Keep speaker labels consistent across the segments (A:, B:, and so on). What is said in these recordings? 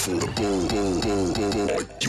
A: for the boom, boom, boom, boom,
B: bull.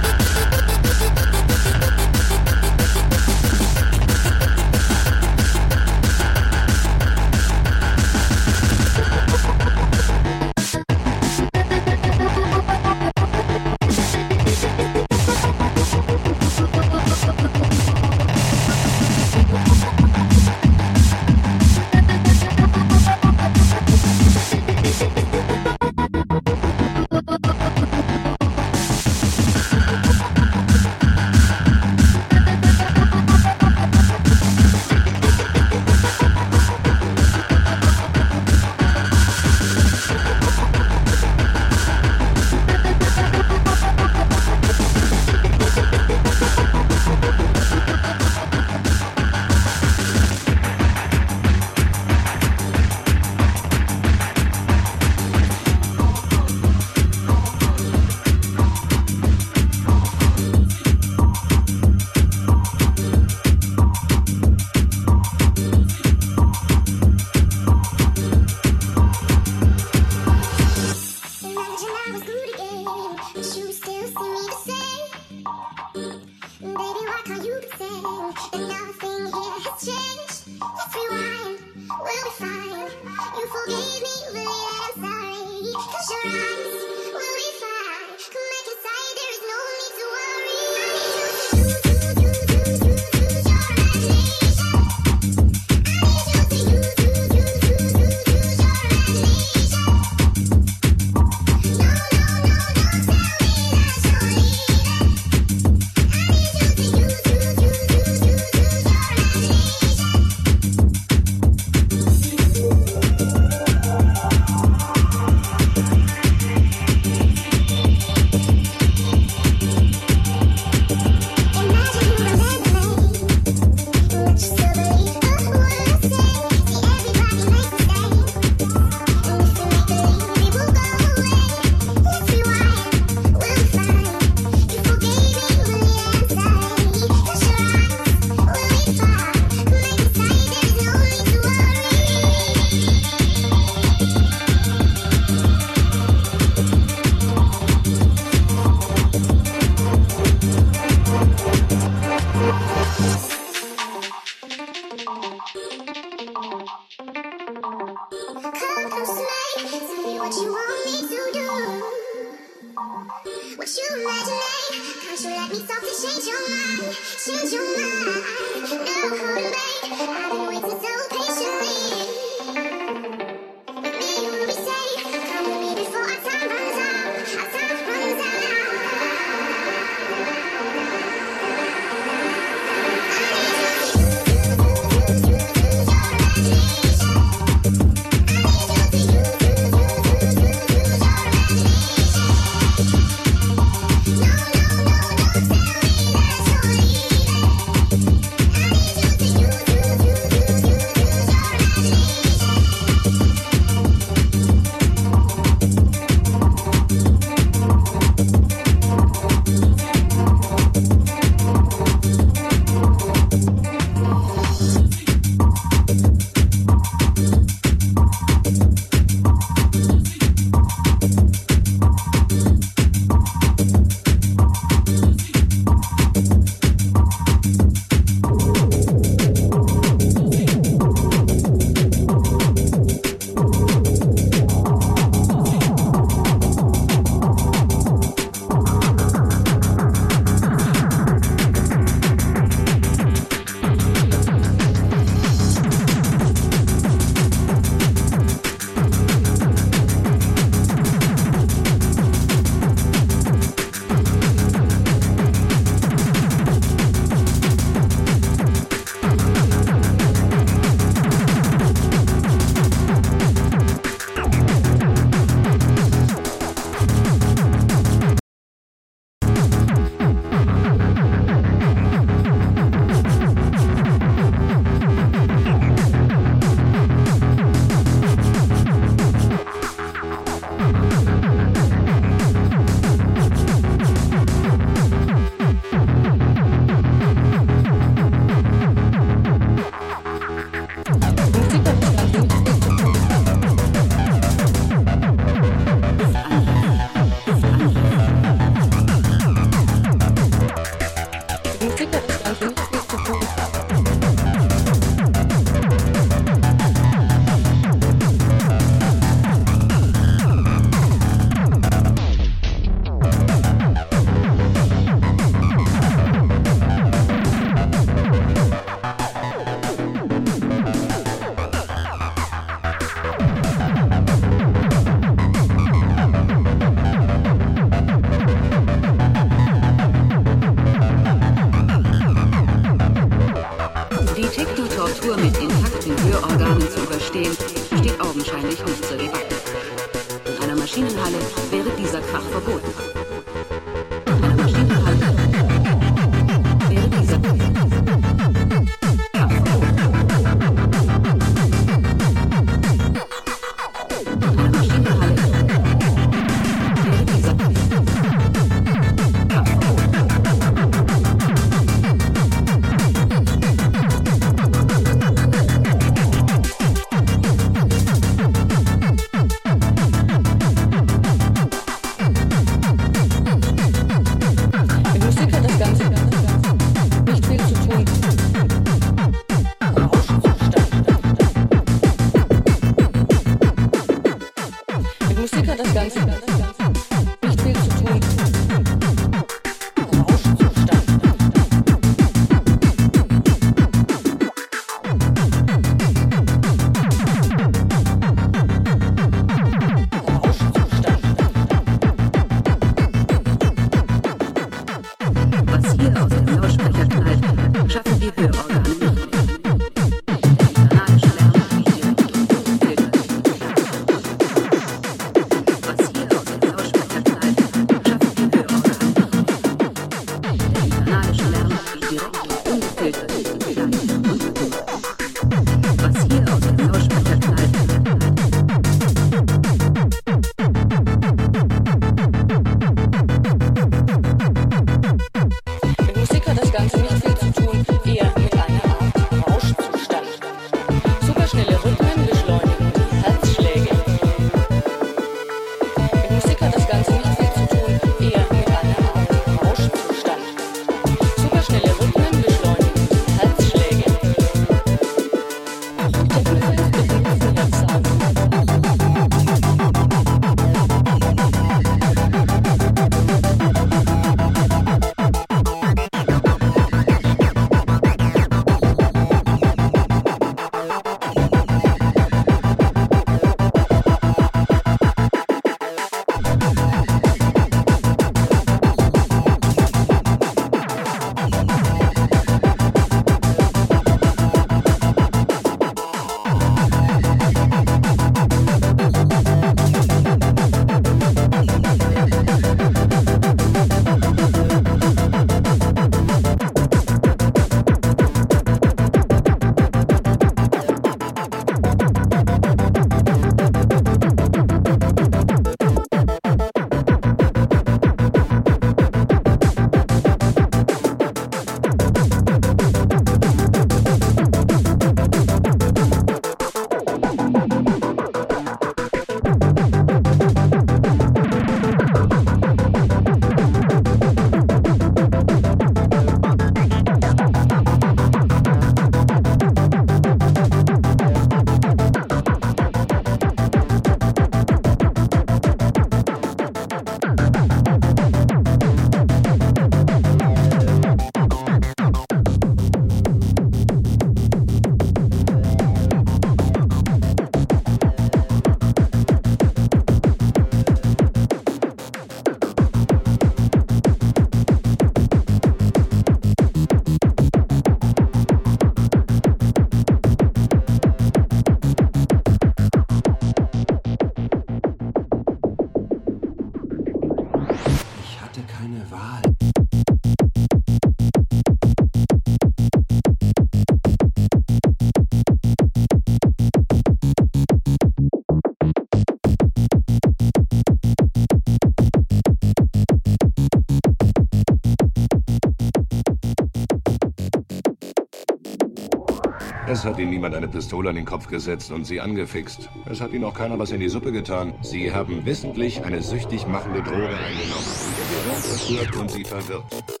C: Es hat ihnen niemand eine Pistole an den Kopf gesetzt und sie angefixt. Es hat ihnen auch keiner was in die Suppe getan. Sie haben wissentlich eine süchtig machende Droge eingenommen, die Gehirn zerstört und sie verwirrt.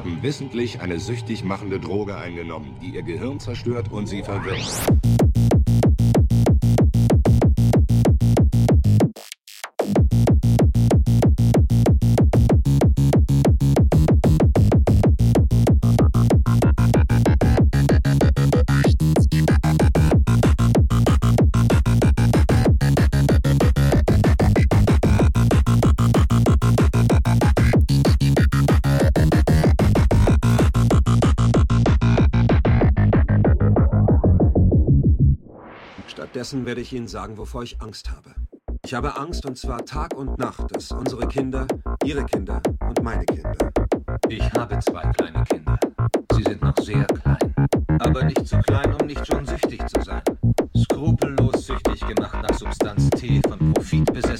C: Haben wissentlich eine süchtig machende Droge eingenommen, die ihr Gehirn zerstört und sie verwirrt.
D: Stattdessen werde ich Ihnen sagen, wovor ich Angst habe. Ich habe Angst, und zwar Tag und Nacht, dass unsere Kinder, Ihre Kinder und meine Kinder.
E: Ich habe zwei kleine Kinder. Sie sind noch sehr klein. Aber nicht zu klein, um nicht schon süchtig zu sein. Skrupellos süchtig gemacht nach Substanz T von profitbesessener Drogenterroristen.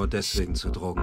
D: Genau deswegen zu Drogen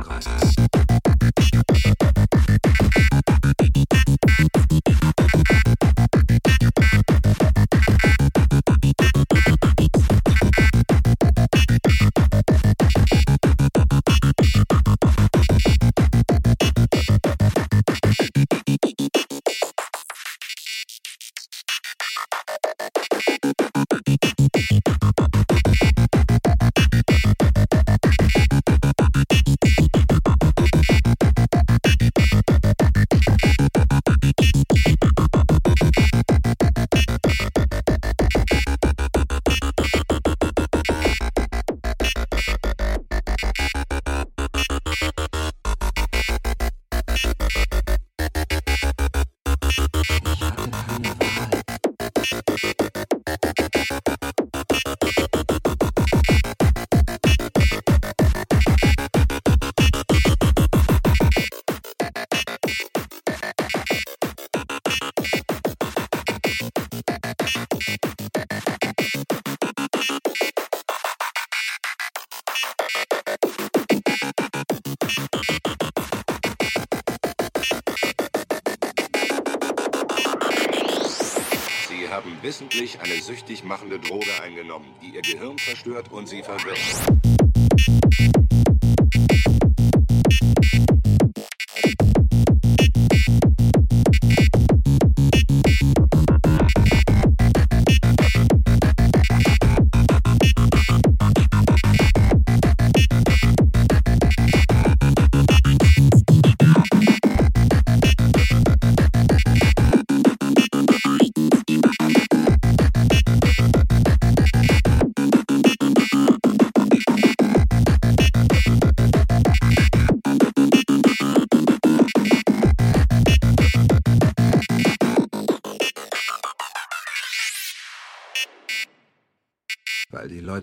C: wissentlich eine süchtig machende Droge eingenommen, die ihr Gehirn zerstört und sie verwirrt.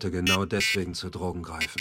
D: Leute genau deswegen zu Drogen greifen.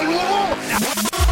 F: だろう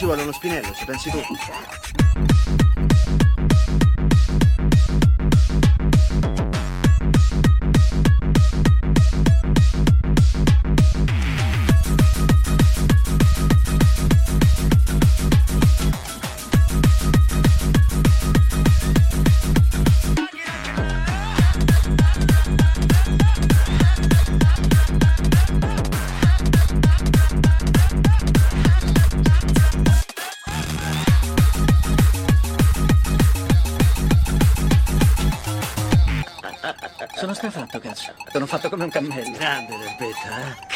F: ci vuole uno spinello, ci pensi tu.
G: Bitte?